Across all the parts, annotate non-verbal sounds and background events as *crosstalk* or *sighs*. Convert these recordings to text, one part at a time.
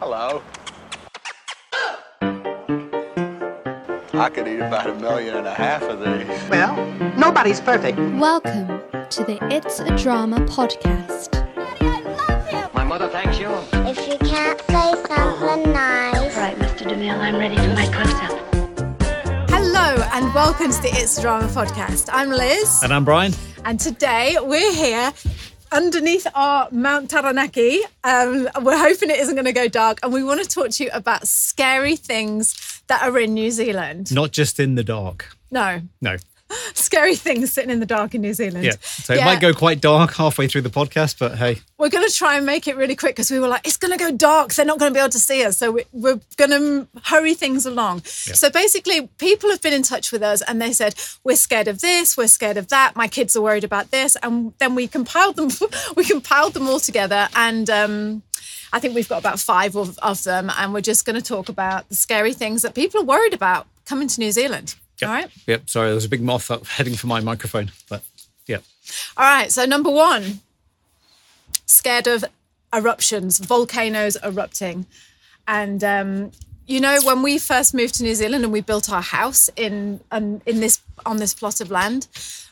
Hello. I could eat about a million and a half of these. Well, nobody's perfect. Welcome to the It's a Drama podcast. My mother thanks you. If you can't say something nice, All right, Mr. DeMille, I'm ready for my close-up. Hello and welcome to the It's a Drama podcast. I'm Liz, And I'm Brian. and today we're here underneath our Mount Taranaki. Um, we're hoping it isn't going to go dark, and we want to talk to you about scary things that are in New Zealand. Not just in the dark. No, No. *laughs* scary things sitting in the dark in New Zealand. Yeah. So it might go quite dark halfway through the podcast, but hey, We're going to try and make it really quick because we were like, it's going to go dark. They're not going to be able to see us. So we, we're going to hurry things along. So basically, people have been in touch with us and they said, we're scared of this, we're scared of that. My kids are worried about this. And then we compiled them, *laughs* we compiled them all together. And, um, I think we've got about five of, of them, and we're just going to talk about the scary things that people are worried about coming to New Zealand. All right. yep. Sorry, there's a big moth up heading for my microphone, but yeah. All right. So, number one, scared of eruptions, volcanoes erupting. And, um, you know, when we first moved to New Zealand and we built our house in um, in this on this plot of land,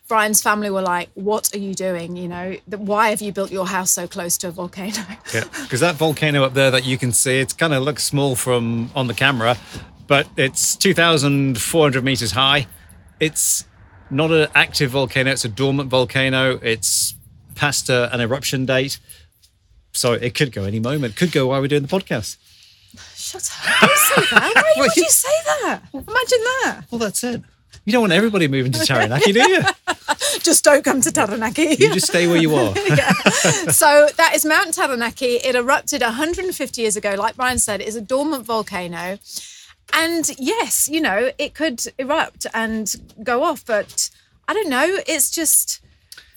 Brian's family were like, "What are you doing? You know, why have you built your house so close to a volcano?" Yeah. Because that volcano up there that you can see, it kind of looks small from on the camera, but it's 2,400 meters high. It's not an active volcano, it's a dormant volcano. It's past uh, an eruption date. So it could go any moment. Could go while we're doing the podcast. Shut up! Don't say that. Why *laughs* would you say that? Imagine that. Well, that's it. You don't want everybody moving to *laughs* Taranaki, do you? *laughs* Just don't come to Taranaki. You just stay where you are. so that is Mount Taranaki. It erupted 150 years ago. Like Brian said, it is a dormant volcano. And yes, you know, it could erupt and go off, but I don't know. It's just,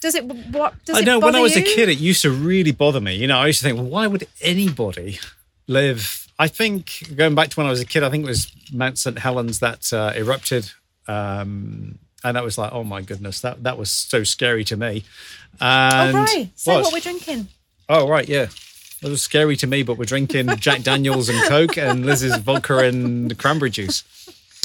does it, what, does? I know when I was a kid, it used to really bother me. You know, I used to think, well, why would anybody live? I think going back to when I was a kid, I think it was Mount St. Helens that uh, erupted. Um, and that was like, oh my goodness, that, that was so scary to me. Oh, And right. Say What? what we're drinking. Oh, right, yeah. It was scary to me, but we're drinking Jack Daniels and Coke and Liz's vodka and cranberry juice.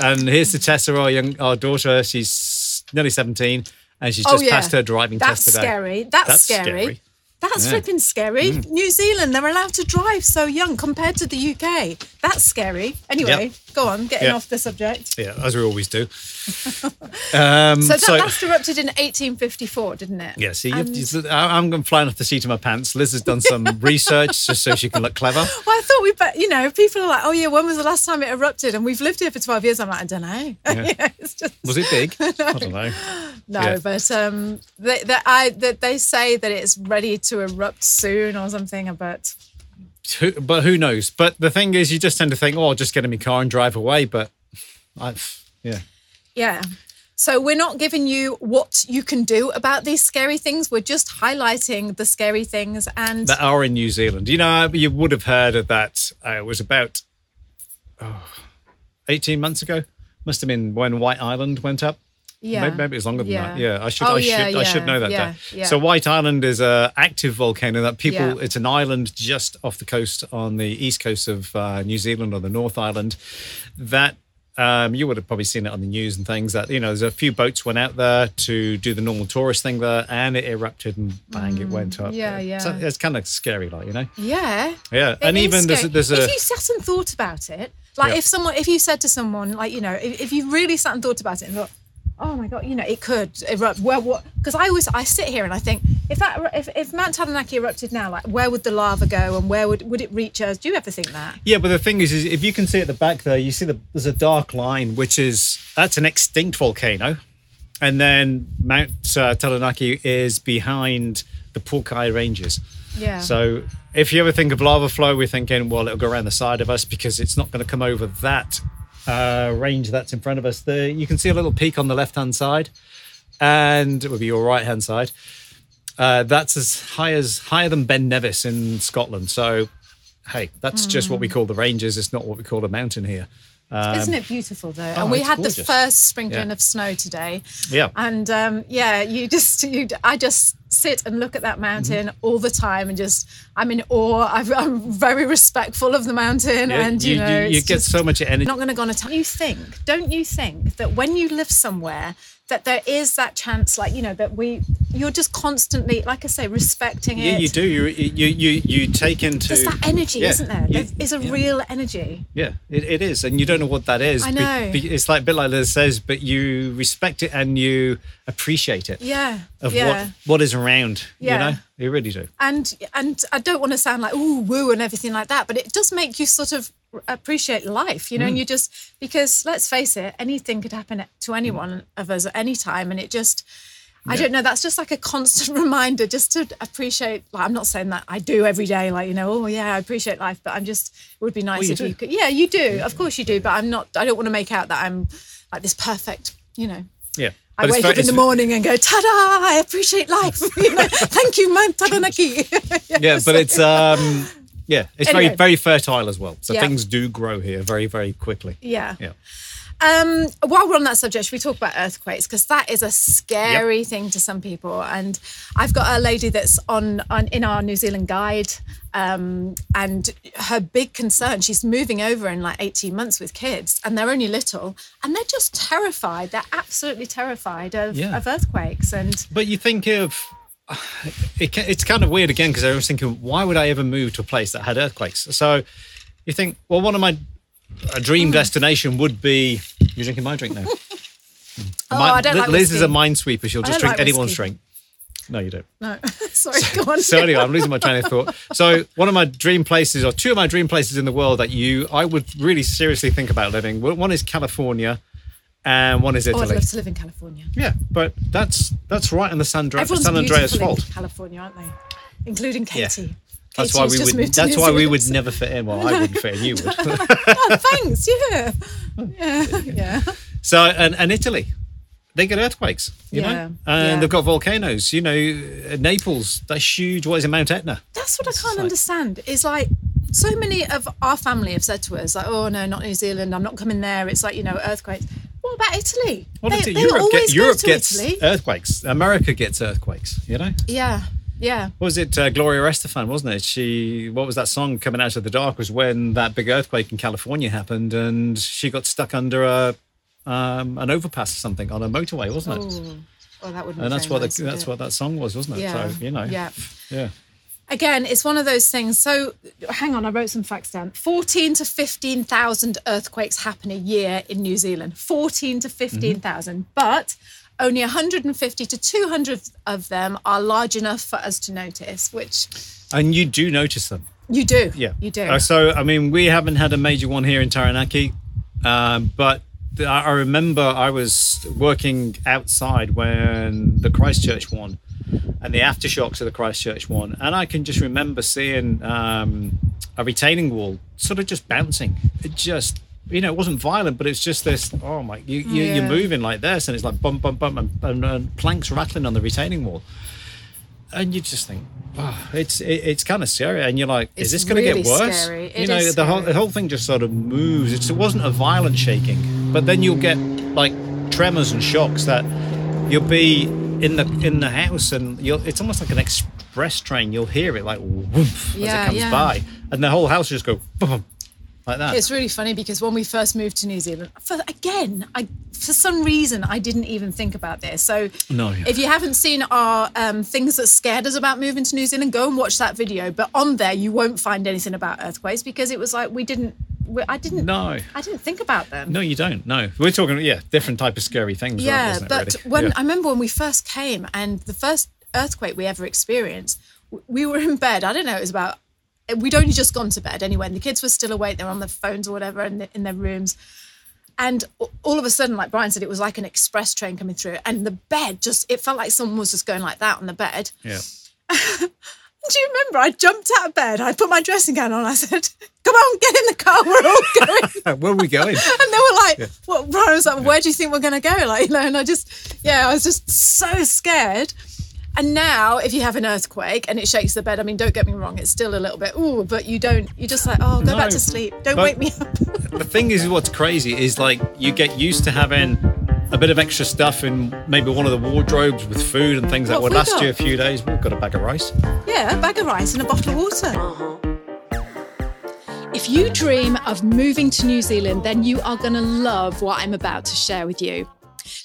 And here's to Tessa, our young, our daughter. She's nearly 17 and she's Oh, just yeah. passed her driving That's test today. That's scary. That's, That's scary. scary. That's Yeah. flipping scary. Mm. New Zealand, they're allowed to drive so young compared to the UK. That's scary. Anyway, Yep. Go on, getting Yeah. off the subject. Yeah, as we always do. *laughs* Um, So that so, last erupted in 1854, didn't it? yeah, see, And- you, I- I'm going flying off the seat of my pants. Liz has done some *laughs* research just so she can look clever. Well, I thought we, bet you know, people are like, oh yeah, when was the last time it erupted? And we've lived here for 12 years. I'm like, I don't know. *laughs* Yeah, it's just Was it big? I don't know. no, yeah. but um, they, they, I, that they say that it's ready to erupt soon or something. But Who, but who knows? But the thing is, you just tend to think, oh, I'll just get in my car and drive away. But I've, yeah. yeah. So we're not giving you what you can do about these scary things. We're just highlighting the scary things and that are in New Zealand. You know, you would have heard of that. Uh, it was about oh, 18 months ago. Must have been when White Island went up. Yeah, Maybe, maybe it's longer than that. Yeah. Yeah, I should. Oh, I yeah, should. I should know that. yeah, yeah. So White Island is a active volcano that people. Yeah. It's an island just off the coast on the east coast of uh, New Zealand or the North Island. That um, you would have probably seen it on the news and things. That you know, there's a few boats went out there to do the normal tourist thing there, and it erupted and bang, it went up. Mm, yeah, yeah. So it's kind of scary, like you know. yeah. Yeah, It and even there's a, there's a if you sat and thought about it, like Yeah. if someone, if you said to someone, like you know, if, if you really sat and thought about it and thought, oh my god, you know, it could erupt. Where what? Because I always I sit here and I think if that if, if Mount Taranaki erupted now, like where would the lava go and where would would it reach us? Do you ever think that? yeah, but the thing is, is if you can see at the back there, you see the there's a dark line, which is that's an extinct volcano, and then Mount uh, Taranaki is behind the Pouakai Ranges. Yeah. So if you ever think of lava flow, we're thinking, well, it'll go around the side of us because it's not going to come over that uh, range that's in front of us. The, you can see a little peak on the left hand side, and it would be your right hand side. Uh, that's as high as higher than Ben Nevis in Scotland. So, hey, that's just what we call the ranges. It's not what we call a mountain here. Isn't it beautiful though? and we Um, oh, had the first sprinkling Yeah. of snow today. Yeah. And um, yeah, you just, you, I just sit and look at that mm-hmm. mountain all the time and just I'm in awe. I've, I'm very respectful of the mountain, Yeah, and you, you, know, you, you get just- so much energy. not going to go on a time. You think, don't you think that when you live somewhere, that there is that chance, like you know, that we, you're just constantly, like I say, respecting it. yeah, you do. You you you you take into There's that energy, Yeah, isn't there? you- There is a yeah. real energy. Yeah, it, it is, and you don't know what that is. I Be- know. be- it's like a bit like Liz says, but you respect it and you appreciate it. Yeah. Of yeah. what what is around. Yeah. You know, you really do. and and I don't want to sound like ooh woo and everything like that, but it does make you sort of appreciate life, you know. And mm. you just because let's face it, anything could happen to anyone of us at any time, and it just. I don't know. That's just like a constant *laughs* reminder, just to appreciate. Like, I'm not saying that I do every day. Like you know, oh yeah, I appreciate life, but I'm just. It would be nice you if do. you could. Yeah, you do. Of course you do. But I'm not. I don't want to make out that I'm like this perfect. You know. Yeah. I But wake up in the morning and go, ta-da! I appreciate life. *laughs* You know, Thank you, man. Tadanaki. *laughs* Yeah, but it's um yeah, it's very very fertile as well. So Yeah. things do grow here very very quickly. Yeah. Yeah. Um, while we're on that subject, should we talk about earthquakes? Because that is a scary thing to some people. And I've got a lady that's on, on in our New Zealand guide, um, and her big concern, she's moving over in like 18 months with kids, and they're only little, and they're just terrified. They're absolutely terrified of, Yeah. of earthquakes. And But you think of *sighs* it, it's kind of weird again because I was thinking, why would I ever move to a place that had earthquakes? So you think, well, one of my a dream destination would be. You're drinking my drink now. *laughs* Mm. Oh, I don't like Liz is a minesweeper. She'll just drink like anyone's drink. No, you don't. no, *laughs* sorry, go on. So anyway, I'm losing my train of thought. So one of my dream places, or two of my dream places in the world that you, I would really seriously think about living. One is California, and one is Italy. Oh, I'd love to live in California. yeah, but that's that's right in the San, Everyone's San Andreas fault. California, aren't they? Including Yeah. That's why we would. That's why we would never fit in. Well, I wouldn't fit in. You would. *laughs* Oh, thanks. Yeah. *laughs* Yeah. Yeah. so and, and Italy, they get earthquakes. You Yeah, know, and yeah. they've got volcanoes. You know, Naples. That's huge. What is it, Mount Etna? That's what I can't like- understand. Is like so many of our family have said to us, like, "Oh no, not New Zealand. I'm not coming there." It's like you know, earthquakes. What about Italy? Well, they, Europe, always get, Europe gets Italy. earthquakes. America gets earthquakes. You know. yeah. Yeah. What was it uh, Gloria Estefan, wasn't it? She what was that song coming out of the dark was when that big earthquake in California happened and she got stuck under a um, an overpass or something on a motorway, wasn't it? Oh, well, that would. and that's what the, that's what that song was, wasn't it? Yeah. So you know, Yeah. yeah. Again, it's one of those things. So, hang on, I wrote some facts down. 14 to 15,000 earthquakes happen a year in New Zealand. 14 to 15,000. But only 150 to 200 of them are large enough for us to notice, which And you do notice them. you do. Yeah, You do. Uh, so I mean, we haven't had a major one here in Taranaki, um, but I remember I was working outside when the Christchurch one, and the aftershocks of the Christchurch one, and I can just remember seeing um, a retaining wall sort of just bouncing. It just. You know, it wasn't violent, but it's just this. Oh my! You, you Yeah. you're moving like this, and it's like bump, bump, bump, and, and, and planks rattling on the retaining wall, and you just think, oh, it's it, it's kind of scary, and you're like, is It's this going to really get worse? scary. you know, the whole the whole thing just sort of moves. It's, it wasn't a violent shaking, but then you'll get like tremors and shocks that you'll be in the in the house, and you'll. It's almost like an express train. You'll hear it like woof as it comes yeah. by, and the whole house just go boom, like that. It's really funny because when we first moved to New Zealand, for, again, I for some reason I didn't even think about this. So No, yeah. if you haven't seen our um, things that scared us about moving to New Zealand, go and watch that video. But on there, you won't find anything about earthquakes because it was like we didn't. We, I didn't. No. I didn't think about them. no, you don't. No, we're talking. Yeah, different type of scary things. Yeah, but really? when Yeah. I remember when we first came and the first earthquake we ever experienced, we were in bed. I don't know, it was about we'd only just gone to bed anyway, and the kids were still awake. They were on their phones or whatever in, the, in their rooms. And all of a sudden, like Brian said, it was like an express train coming through, and the bed just it felt like someone was just going like that on the bed. yeah. *laughs* Do you remember? I jumped out of bed, I put my dressing gown on, I said, "Come on, get in the car, we're all going." *laughs* Where are we going? *laughs* And they were like, "What?" Brian was like, "Where do you think we're going to go?" Like, you know, and I just, yeah, I was just so scared. And now, if you have an earthquake and it shakes the bed, I mean, don't get me wrong, it's still a little bit, ooh, but you don't, you're just like, oh, go No, back to sleep. Don't wake me up. *laughs* the thing is what's crazy is like you get used to having a bit of extra stuff in maybe one of the wardrobes with food and things that would have we last you a few days. We've got a bag of rice. Yeah, a bag of rice and a bottle of water. Uh-huh. If you dream of moving to New Zealand, then you are going to love what I'm about to share with you.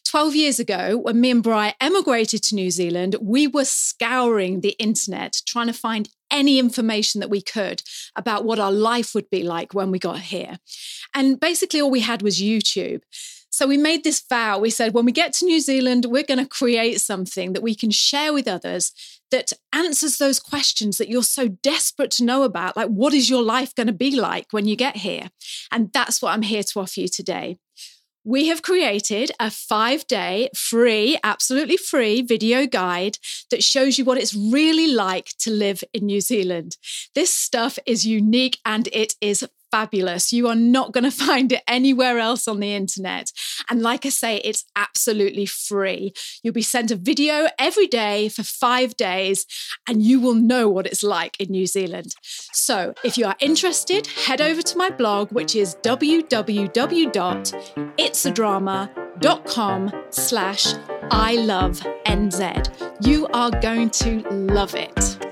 12 years ago, when me and Bri emigrated to New Zealand, we were scouring the internet trying to find any information that we could about what our life would be like when we got here. And basically, all we had was YouTube. So we made this vow. We said, when we get to New Zealand, we're going to create something that we can share with others that answers those questions that you're so desperate to know about. Like, what is your life going to be like when you get here? And that's what I'm here to offer you today. We have created a five day free, absolutely free video guide that shows you what it's really like to live in New Zealand. This stuff is unique and it is fabulous. You are not going *laughs* to find it anywhere else on the internet. And like I say, it's absolutely free. You'll be sent a video every day for five days, and you will know what it's like in New Zealand. So if you are interested, head over to my blog, which is www.itsadrama.com slash I love NZ. You are going to love it.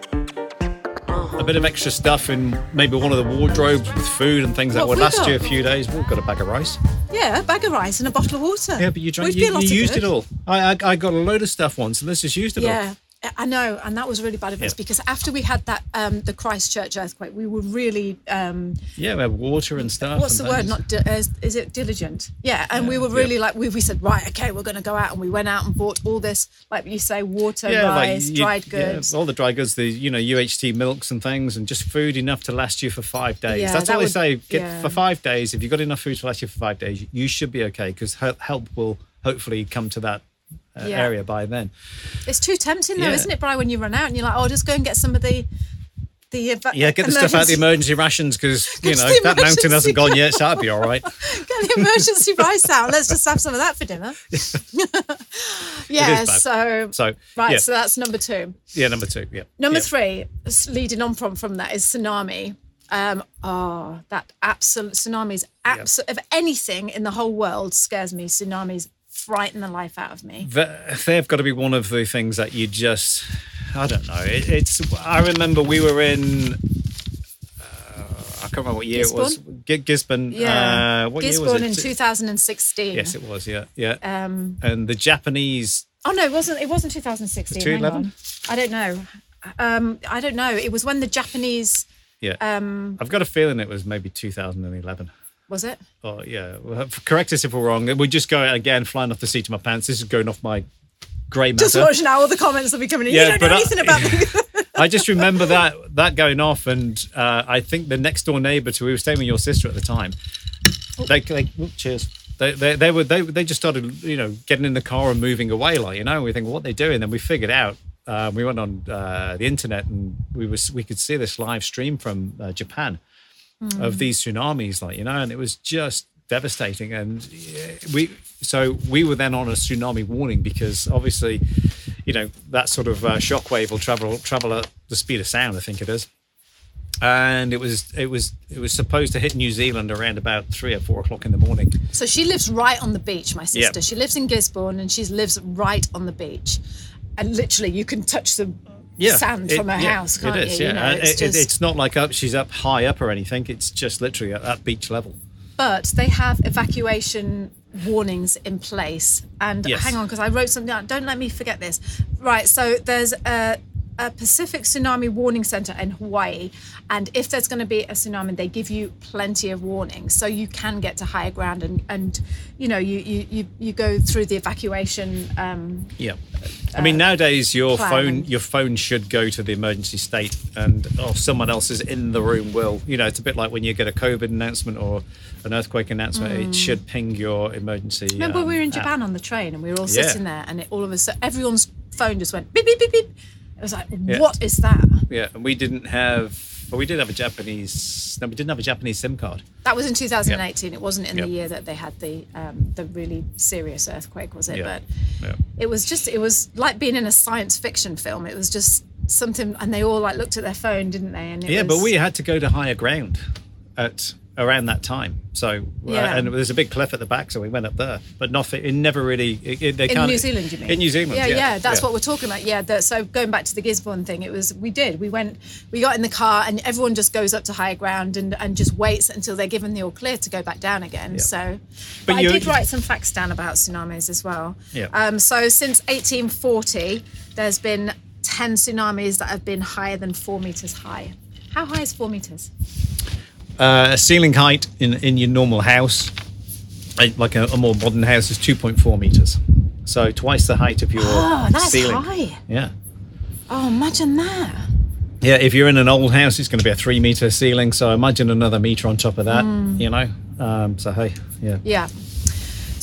A bit of extra stuff in maybe one of the wardrobes with food and things that What would have we last you a few days. We've got a bag of rice. Yeah, a bag of rice and a bottle of water. Yeah, but you drank, Would you, you used good. it all. I, I I got a load of stuff once, and let's just used it all. Yeah, I know, and that was really bad advice Yeah. because after we had that um, the Christchurch earthquake, we were really um, Yeah, we had water and stuff. what's the and word? Not di- is, is it diligent? Yeah, and we were yeah. really like we, we said right, okay, we're going to go out, and we went out and bought all this, like you say, water, rice, you- dried yeah, goods. all the dry goods, the you know UHT milks and things, and just food enough to last you for five days. Yeah, That's that all they say. Get yeah. for five days. If you've got enough food to last you for five days, you should be okay because help will hopefully come to that uh, Yeah. area by then. It's too tempting though, Yeah. isn't it, Brian? When you run out and you're like, oh, just go and get some of the the eva- Yeah, get the stuff out of the emergency- rations because *laughs* you know that mountain hasn't gone yet, *laughs* so that'd be all right. get the emergency *laughs* rice out. Let's just have some of that for dinner. yeah. So So right. yeah, So that's number two. yeah, number two, yeah, Number yeah. three, leading on from from that, is tsunami. Um, oh, that absolute tsunamis. Abs- Of anything in the whole world scares me. Tsunamis frighten the life out of me. They've got to be one of the things that you just I don't know. It, it's I remember we were in uh, I can't remember what year it was. G- Gisborne. Yeah, Uh, what year Gisborne was in 2016. Yes, it was. Yeah, yeah. Um, and the Japanese. oh no, it wasn't. It wasn't 2016. Two Hang eleven? on. I don't know. Um, I don't know. It was when the Japanese Yeah, um, I've got a feeling it was maybe 2011. Was it? Oh yeah, well, *laughs* correct us if we're wrong. We just go again, flying off the seat of my pants. This is going off my grey matter. Just watch now. All the comments will be coming in. Yeah, you don't but know I- anything about *laughs* me. I just remember that that going off, and uh, I think the next door neighbour to we were staying with your sister at the time. They, they oh, cheers. They, they, they were they they just started you know getting in the car and moving away like you know we think what they doing then we figured out uh, we went on uh, the internet and we was we could see this live stream from uh, Japan of these tsunamis like you know and it was just devastating and we so we were then on a tsunami warning because obviously you know that sort of uh, shockwave will travel travel at the speed of sound I think it is and it was it was it was supposed to hit New Zealand around about three or four o'clock in the morning. So she lives right on the beach, my sister. Yeah. She lives in Gisborne and she lives right on the beach. And literally, you can touch the sand it- from her yeah, house, can't it is, you? yeah. You know, it's it- just- it's not like up she's up high up or anything. It's just literally at that beach level. But they have evacuation warnings in place. And Yes. hang on, because I wrote something down. Don't let me forget this. Right. So there's a, a Pacific Tsunami Warning Center in Hawaii. And if there's going to be a tsunami, they give you plenty of warnings. So you can get to higher ground and, and you know, you, you, you, you go through the evacuation. Um, Yeah. I mean, nowadays your phone your phone should go to the emergency state, and or someone else is in the room will. You know, it's a bit like when you get a COVID announcement or an earthquake announcement. It should ping your emergency. Mm. Remember, um, we were in app. Japan on the train and we were all Yeah. sitting there, and it, all of a sudden, everyone's phone just went beep, beep, beep, beep. Was like, Yeah. what is that? Yeah, and we didn't have. Well, we did have a Japanese. No, we didn't have a Japanese SIM card. That was in 2018. It wasn't in the year that they had the um, the really serious earthquake, was it? But Yeah. it was just, it was like being in a science fiction film. It was just something, and they all like looked at their phone, didn't they? And it Yeah, but we had to go to higher ground at around that time. So uh, and there's a big cliff at the back, so we went up there. But nothing. It never really. It, it, they in can't, New Zealand, you mean? In New Zealand, yeah, yeah, That's yeah. what we're talking about. Yeah. That, so going back to the Gisborne thing, it was we did. We went, we got in the car, and everyone just goes up to higher ground and, and just waits until they're given the all clear to go back down again. So, but, But I did write some facts down about tsunamis as well. Yeah. Um, so since 1840, there's been 10 tsunamis that have been higher than four meters high. How high is four meters? Uh, a ceiling height in in your normal house, like a, a more modern house, is 2.4 meters. So twice the height of your Oh, that's ceiling. high. Yeah. Oh, imagine that. Yeah, if you're in an old house, it's going to be a three meter ceiling. So imagine another meter on top of that. Mm. You know. Um, so hey, yeah. Yeah.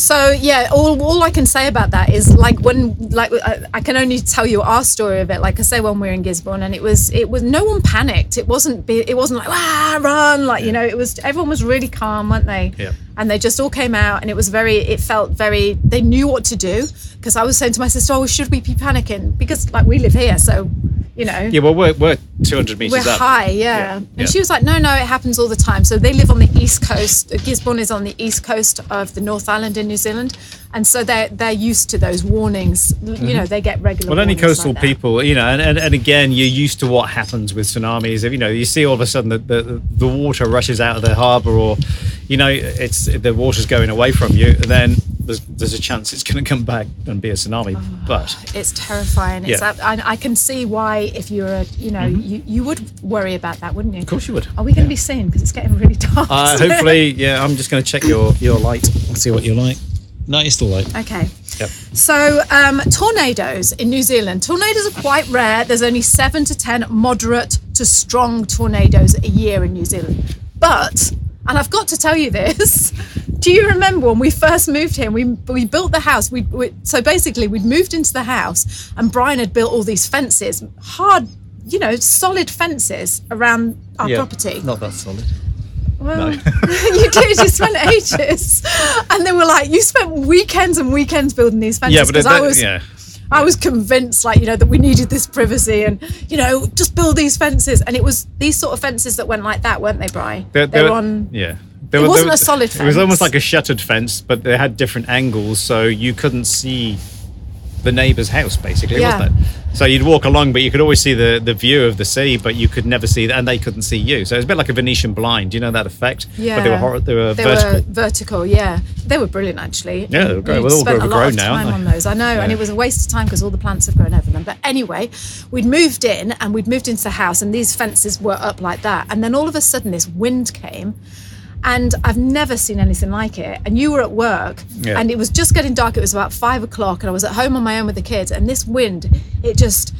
So yeah, all, all I can say about that is like when like I, I can only tell you our story of it. Like I say, when we were in Gisborne, and it was it was no one panicked. It wasn't be, it wasn't like ah run like you know it was everyone was really calm, weren't they? Yeah. And they just all came out, and it was very it felt very they knew what to do because I was saying to my sister, oh should we be panicking because like we live here, so you know Yeah, well, we're, we're 200 meters we're up. high, yeah. Yeah, And yeah. she was like, no, no, it happens all the time. So they live on the east coast. Gisborne is on the east coast of the North Island in New Zealand, and so they're they're used to those warnings. You know, they get regular. Mm-hmm. Well, any coastal like that. people, you know, and, and, and again, you're used to what happens with tsunamis. If you know, you see all of a sudden the, the, the water rushes out of the harbour, or you know, it's the water's going away from you, then there's, there's a chance it's going to come back and be a tsunami. But It's terrifying. Yeah. ab- I, I can see why, if you're a, you know, you, you would worry about that, wouldn't you? Of Mm-hmm. course you would. Are we going to be seen? Because it's getting really dark. uh, *laughs* hopefully, yeah, I'm just going to check your your light. Let's see what you like. No, it's still light. Okay. Yep. So, um, tornadoes in New Zealand. Tornadoes are quite rare. There's only seven to ten moderate to strong tornadoes a year in New Zealand. But, and I've got to tell you this. Do you remember when we first moved here? We we built the house. We, we so basically we'd moved into the house, and Brian had built all these fences, hard, you know, solid fences around our Yeah, property. Not that solid. Well, *laughs* you did. You spent *laughs* ages, and they were like, you spent weekends and weekends building these fences. Yeah, but that, I was, yeah. I was convinced, like you know, that we needed this privacy, and you know, just build these fences. And it was these sort of fences that went like that, weren't they, Bri? They, They were on. Yeah. They It were- wasn't were- a solid fence. It was almost like a shuttered fence, but they had different angles, so you couldn't see the neighbour's house, basically, Yeah. wasn't it? So you'd walk along, but you could always see the, the view of the sea, but you could never see that, and they couldn't see you. So it's a bit like a Venetian blind. You know that effect? Yeah, But they were hor- they were They vertical. were vertical, yeah. They were brilliant, actually. Yeah, they were great. Well, they're all spent a lot of now, time on those. I know, and it was a waste of time because all the plants have grown over them. But anyway, we'd moved in and we'd moved into the house, and these fences were up like that. And then all of a sudden, this wind came. And I've never seen anything like it. And you were at work, Yeah. and it was just getting dark. It was about five o'clock, and I was at home on my own with the kids. And this wind, it just,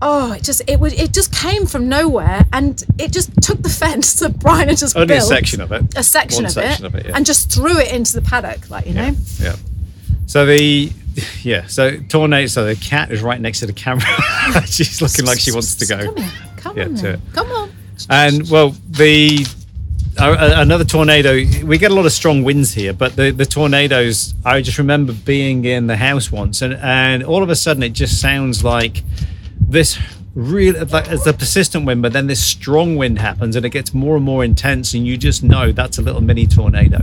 oh, it just, it was, it just came from nowhere, and it just took the *laughs* fence that Brian had just Only a section of it. a section, One of, section it, of it, yeah. and just threw it into the paddock, like you know. Yeah. yeah. So the *laughs* yeah, so tornado. So the cat is right next to the camera. *laughs* She's looking like she wants to go. Come here, come Yeah, on, to then. it. come on. And well, the another tornado. We get a lot of strong winds here, but the the tornadoes. I just remember being in the house once, and and all of a sudden it just sounds like this. Really, like it's a persistent wind, but then this strong wind happens and it gets more and more intense, and you just know that's a little mini tornado.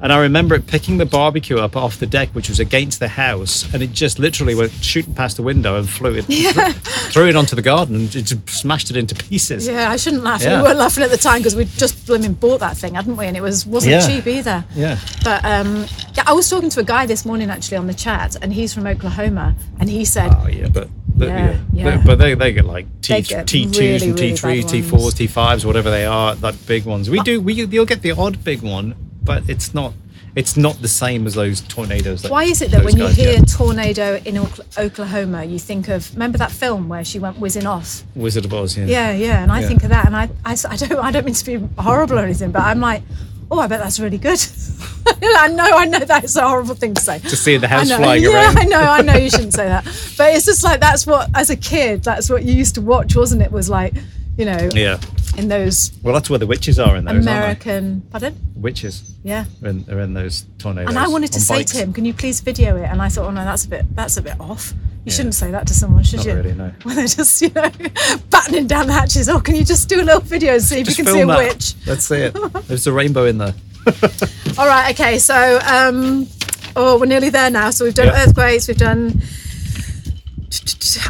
And I remember it picking the barbecue up off the deck, which was against the house, and it just literally went shooting past the window and flew it, *laughs* threw it onto the garden, and it just smashed it into pieces. Yeah, I shouldn't laugh. Yeah. We weren't laughing at the time because we'd just blooming bought that thing, hadn't we? And it was wasn't Yeah. cheap either. Yeah. But um, yeah, I was talking to a guy this morning actually on the chat, and he's from Oklahoma, and he said, Oh yeah, but but, Yeah, yeah. They- but they, they get like T T twos really, and T threes, T fours, T fives, whatever they are, like big ones. We do we you'll get the odd big one, but it's not it's not the same as those tornadoes. That Why is it that when you hear get. tornado in Oklahoma, you think of remember that film where she went whizzing off? Wizard of Oz? Yeah. Yeah, yeah. And I Yeah. think of that, and I I don't, I don't mean to be horrible or anything, but I'm like, oh, I bet that's really good. *laughs* I know, I know that's a horrible thing to say. To see the house I know, flying yeah, around. I know, I know you shouldn't say that, but it's just like that's what, as a kid, that's what you used to watch, wasn't it? Was like, you know, Yeah. in those Well, that's where the witches are in those. American, pardon. Witches yeah. are in, are in those tornadoes. And I wanted to say bikes. to him, "Can you please video it?" And I thought, "Oh no, that's a bit that's a bit off." You shouldn't say that to someone, should Not you? really, no. *laughs* When they're just, you know, *laughs* battening down the hatches. Oh, can you just do a little video and see if Just you can see a that. witch? Let's see it. *laughs* There's a rainbow in there. All right, okay. So, um, oh, we're nearly there now. So we've done Yeah. earthquakes. We've done.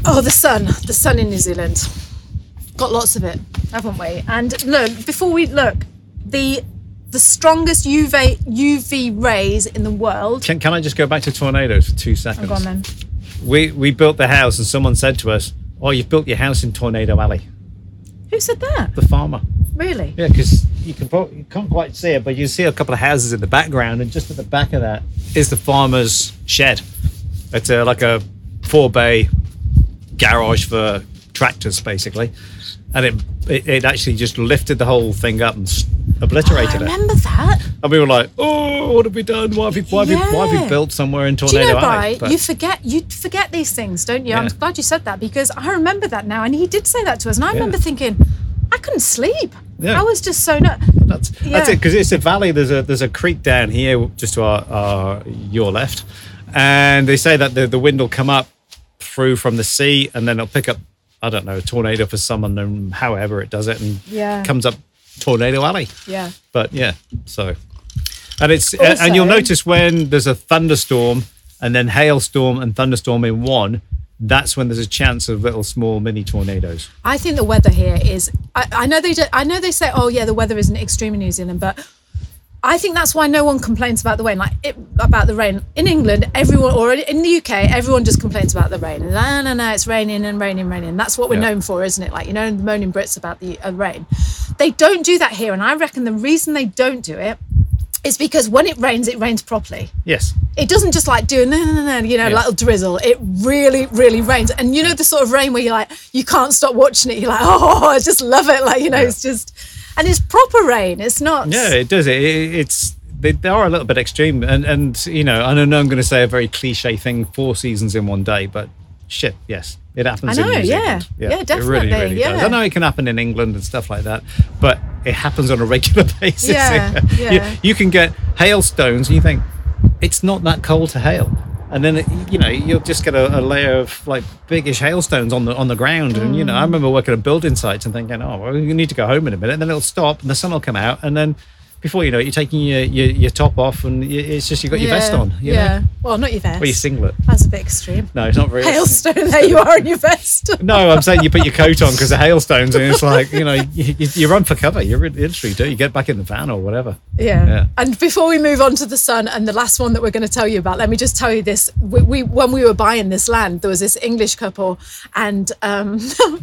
Oh, the sun. The sun in New Zealand. Got lots of it, haven't we? And look, before we look, the the strongest UV UV rays in the world. Can, can I just go back to tornadoes for two seconds? Go on then. We we built the house and someone said to us, "Oh, you've built your house in Tornado Alley." Who said that? The farmer. Really? Yeah, because you can probably, you can't quite see it, but you see a couple of houses in the background, and just at the back of that is the farmer's shed. It's a, like a four bay garage for tractors, basically, and it, it it actually just lifted the whole thing up and s- I obliterated it. remember that. And we were like, "Oh, what have we done? Why have we why have, we, why have we built somewhere in Do Tornado you know, Alley?" But- You forget you forget these things, don't you? I'm glad you said that because I remember that now, and he did say that to us, and I remember thinking, I couldn't sleep. Yeah. I was just so no. That's, that's Yeah. it because it's a valley. There's a there's a creek down here just to our, our your left, and they say that the the wind will come up through from the sea, and then it'll pick up I don't know a tornado for someone, and however it does it, and Yeah. comes up Tornado Alley. Yeah. But yeah, so and it's Also- and you'll notice when there's a thunderstorm and then hailstorm and thunderstorm in one. That's when there's a chance of little small mini tornadoes. I think the weather here is. I, I know they. Do, I know they say, "Oh yeah, the weather isn't extreme in New Zealand," but I think that's why no one complains about the rain. Like it, about the rain in England, everyone or in the UK, everyone just complains about the rain. No, no, no, it's raining and raining, raining. That's what we're Yeah. known for, isn't it? Like you know, the moaning Brits about the uh, rain. They don't do that here, and I reckon the reason they don't do it is because when it rains, it rains properly Yes. it doesn't just like do no, no, no, no, you know, Yeah. little drizzle. It really, really rains. And you know, the sort of rain where you're like, you can't stop watching it. You're like, *laughs* oh, I just love it. Like, you know, Yeah. it's just, and it's proper rain. It's not. Yeah, it does. It, it, it's they, they are a little bit extreme, and and you know, I know I'm going to say a very cliche thing: four seasons in one day, but shit, yes, it happens. I know, yeah. Zealand. Yeah, It really, definitely, really does. yeah. I know it can happen in England and stuff like that, but it happens on a regular *laughs* basis. Yeah, *laughs* You- yeah. You, can get hailstones, and you think it's not that cold to hail. And then it, you know you'll just get a, a layer of like biggish hailstones on the on the ground, and you know Mm. I remember working at building sites and thinking, oh, well, you need to go home in a minute. And then it'll stop, and the sun will come out, and then before you know it, you're taking your your, your top off, and y- it's just you've got your vest on. You yeah. Know? Well, not your vest. Or your singlet. That's a bit extreme. No, it's not very. Hailstone, there you are in your vest. *laughs* No, I'm saying you put your coat on because the hailstones, and it's like you know you, you, you run for cover. You really literally do. You get back in the van or whatever. Yeah. Yeah. And before we move on to the sun and the last one that we're going to tell you about, let me just tell you this. We, we when we were buying this land, there was this English couple, and um,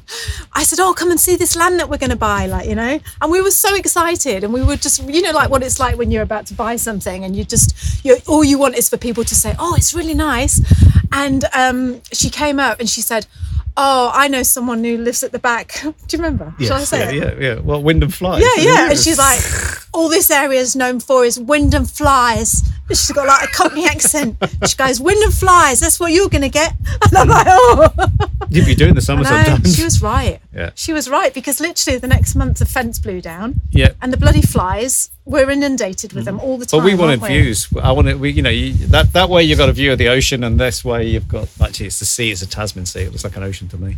*laughs* I said, "Oh, come and see this land that we're going to buy," like you know. And we were so excited, and we were just, you know, like what it's like when you're about to buy something, and you just, you all you want is for people to say, "Oh, it's really nice." And um, she came up and she said. Oh, I know someone who lives at the back. *laughs* Do you remember? Shall I say yeah, it? yeah, yeah. Well, wind and flies. Yeah, yeah. And she's like, all this area is known for is wind and flies. And she's got like a Cockney accent. She goes, wind and flies, that's what you're going to get. *laughs* And I'm like, oh. you'd be doing the summer sometimes. she was right. Yeah. She was right because literally the next month the fence blew down. Yeah. And the bloody flies, we're inundated with them all the time. But we wanted we? views. I wanted, we, you know, you, that that way you've got a view of the ocean, and this way you've got actually it's the sea. It's a Tasman Sea. It looks like an ocean to me.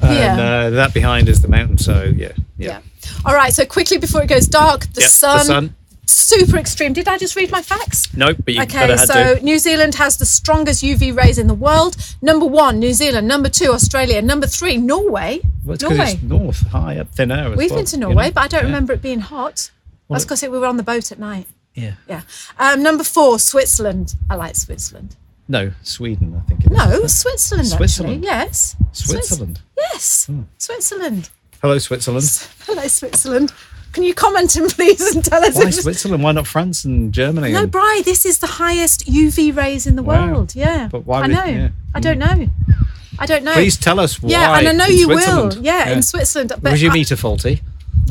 And Yeah. uh, that behind is the mountain. So yeah, yeah. Yeah. All right. So quickly before it goes dark, the, Yep, sun, the sun. Super extreme. Did I just read my facts? Nope, but you Okay, had so to. New Zealand has the strongest UV rays in the world. Number one, New Zealand. Number two, Australia. Number three, Norway. Well, it's 'cause Norway. it's north, high up, thin air. as We've well, been to you Norway, know? but I don't Yeah. remember it being hot. Well, That's because we were on the boat at night. Yeah. Yeah. Um, number four, Switzerland. I like Switzerland. No, Sweden. I think. It is. No, Switzerland. Switzerland? Actually, yes. Switzerland. Hmm. Yes, Switzerland. Hello, Switzerland. *laughs* Hello, Switzerland. Can you comment and *laughs* please, and tell us? Why Switzerland? Why not France and Germany? No, and- Bri, this is the highest UV rays in the Wow. world. Yeah. But why I know. yeah. I don't know. I don't know. Please tell us why. Yeah, and I know you will. Switzerland. Yeah, in Switzerland. But Was your meter faulty? *laughs* *laughs*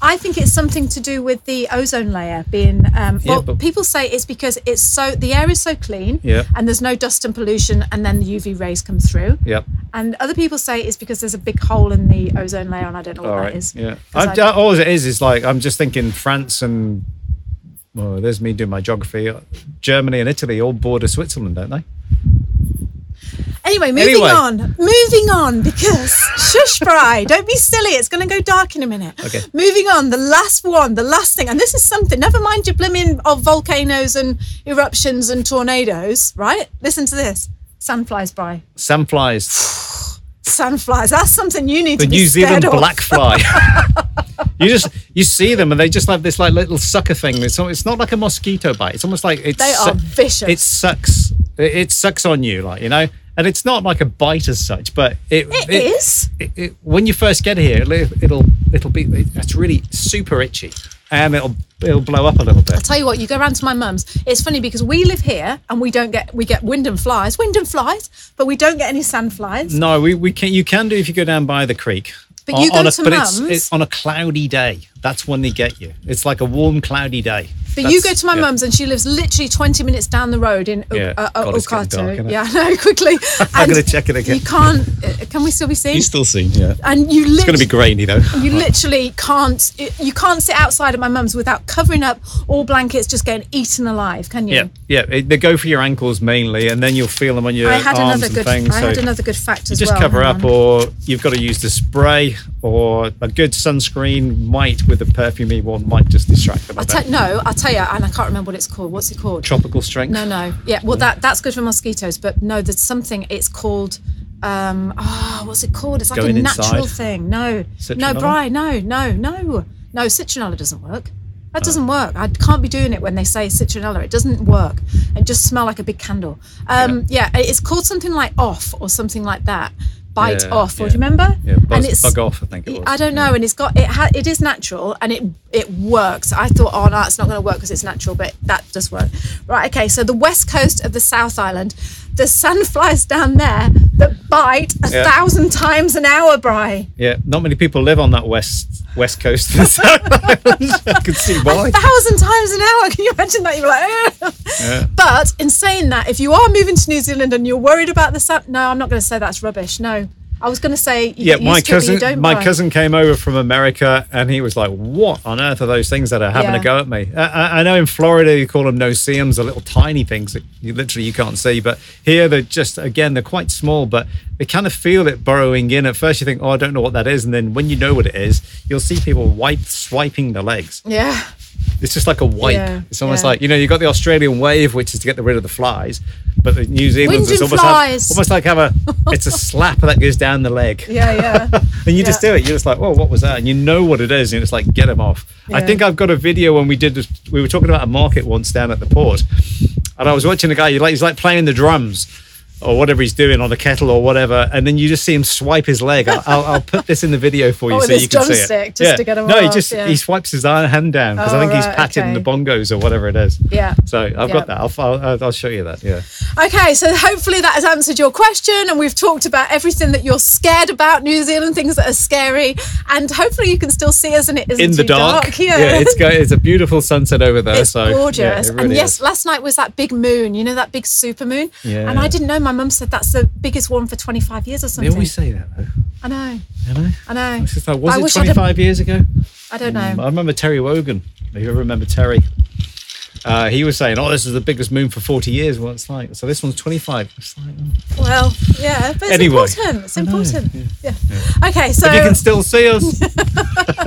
I think it's something to do with the ozone layer being. Um, Yeah, well, but- people say it's because it's so the air is so clean, Yeah. and there's no dust and pollution, and then the UV rays come through. Yep. And other people say it's because there's a big hole in the ozone layer, and I don't know what All that right. is. Yeah. 'Cause I, I- all it is is like I'm just thinking France and well, there's me doing my geography. Germany and Italy all border Switzerland, don't they? Anyway, moving Anyway. on. Moving on because shush, Bri, don't be silly. It's going to go dark in a minute. Okay. Moving on. The last one, the last thing, and this is something. Never mind your blimmin' of volcanoes and eruptions and tornadoes. Right? Listen to this. Sandflies, Bri. Sandflies, Sandflies. *sighs* That's something you need the to be New Zealand black fly. *laughs* you just you see them and they just have this like little sucker thing. It's it's not like a mosquito bite. It's almost like it's They are vicious. It sucks. It, it sucks on you, like you know. And it's not like a bite as such, but it, It is. it- it- when you first get here, it'll it'll, be it's really super itchy, and it'll it'll blow up a little bit. I'll tell you what, you go round to my mum's. It's funny because we live here and we don't get we get wind and flies, wind and flies, but we don't get any sand flies. No, we, we can you can do if you go down by the creek. But On- you go on a, to but it's, Mum's- it's on a cloudy day. That's when they get you. It's like a warm, cloudy day. But you go to my yeah. mum's and she lives literally 20 minutes down the road in U- Yeah. uh, uh, God, dark, Okato. isn't it? Yeah, *laughs* no, quickly. *laughs* I'm gonna check it again. You can't. uh, Can we still be seen? He's still seen, yeah. and you It's going to be grainy though. you literally can't. You can't sit outside at my mum's without covering up all blankets, just getting eaten alive. Can you? Yeah, yeah. It, they go for your ankles mainly, and then you'll feel them on your I had arms another and good. things. I so had another good fact you as just well. cover up, on. or you've got to use the spray, or a good sunscreen might, with a perfumey one, might just distract them bit. tell no, I'll tell you, and I can't remember what it's called. What's it called? Tropical strength. No, no. Yeah, well, that that's good for mosquitoes, but no, there's something. It's called. Um, oh, what's it called? It's like Going a natural inside? thing. No, no, Citronella? Bri, no, no, no, no. Citronella doesn't work. That doesn't work. I can't be doing it when they say citronella. It doesn't work. It just smell like a big candle. Um, yeah. it's called something like off or something like that. Bite Yeah, off. Or yeah. do you remember? Yeah, buzz- bug off, I think it was. I don't know, and it's got it. Ha- it is natural, and it it works. I thought, oh no, it's not going to work because it's natural, but that does work. Right, okay. So the west coast of the South Island, there's *laughs* sandflies down there that bite a Yeah. thousand times an hour, Bri. Yeah, not many people live on that west west coast of the South *laughs* Island. *laughs* I can see why. A thousand times an hour. Can you imagine that? You're like. Yeah. but in saying that, if you are moving to New Zealand and you're worried about the sun, no, I'm not going to say that's rubbish. No, I was going to say you Yeah, my used to it, but you cousin, don't my Bri. cousin came over from America, and he was like, "What on earth are those things that are having Yeah. a go at me?" I, I- I know in Florida you call them no-see-ums, the little tiny things that you literally you can't see, but here they're just again they're quite small, but they kind of feel it burrowing in. At first you think, "Oh, I don't know what that is," and then when you know what it is, you'll see people wipe swiping the legs. Yeah. It's just like a wipe. Yeah, it's almost yeah. like you know you got the Australian wave, which is to get rid of the flies, but the New Zealand's Wind is and almost have, almost like have a it's a *laughs* slap that goes down the leg. Yeah, yeah. *laughs* And you just do it. You're just like, oh, what was that? And you know what it is. And it's like, get them off. I think I've got a video when we did this. We were talking about a market once down at the port. And I was watching a guy, like, he's like playing the drums or whatever he's doing on the kettle or whatever. And then you just see him swipe his leg. I'll, I'll, I'll put this in the video for *laughs* oh, you Oh, so you can see it. just to get 'em No, he just, yeah. he swipes his hand down because I Oh, think he's patting okay. the bongos or whatever it is. Yeah. So I've Yeah. got that. I'll, I'll, I'll show you that. Yeah. Okay, so hopefully that has answered your question, and we've talked about everything that you're scared about New Zealand, things that are scary, and hopefully you can still see us and it isn't In the too dark. Yeah, it's go, it's a beautiful sunset over there. It's so yeah, gorgeous. it really and yes, is. last night was that big moon. You know that big super moon. Yeah. And I didn't know. My mum said that's the biggest one for 25 years or something. They always say that though. I know. You know? I know. It's just like, was I it I'd 25 years ago? I don't know. Mm, I remember Terry Wogan. If you ever remember Terry, uh, he was saying, "Oh, this is the biggest moon for 40 years." Well, it's like so. This one's 25. It's like, oh. Well, yeah, but it's Anyway. important. It's important. Yeah. Okay, so you can still see us. *laughs*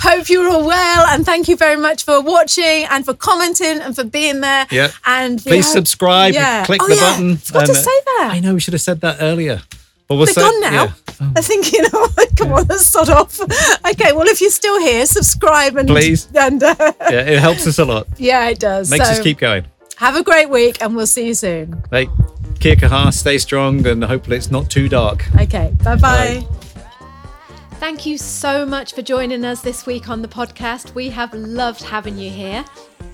hope you're all well, and thank you very much for watching and for commenting and for being there. Yeah. And Please hope- subscribe. Yeah. Click Oh, the yeah. button. Forgot to and, uh, say that. I know we should have said that earlier. But we'll They're say, gone now. yeah. Oh. I think you know. *laughs* Come on, let's sod off. Okay, well, if you're still here, subscribe and Please. *laughs* And uh, Yeah, it helps us a lot. yeah, it does. Makes so us keep going. have a great week, and we'll see you soon. Hey, kia kaha, stay strong, and hopefully it's not too dark. Okay, bye bye. Bye. Thank you so much for joining us this week on the podcast. We have loved having you here.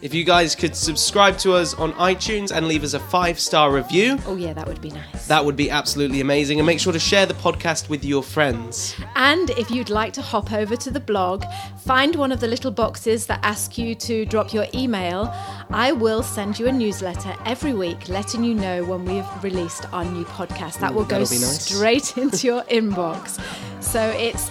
If you guys could subscribe to us on iTunes and leave us a five star review, Oh, yeah, that would be nice. that would be absolutely amazing. And make sure to share the podcast with your friends. And if you'd like to hop over to the blog, find one of the little boxes that ask you to drop your email. I will send you a newsletter every week letting you know when we've released our new podcast. That will go that'll be nice. straight *laughs* into your inbox. So it's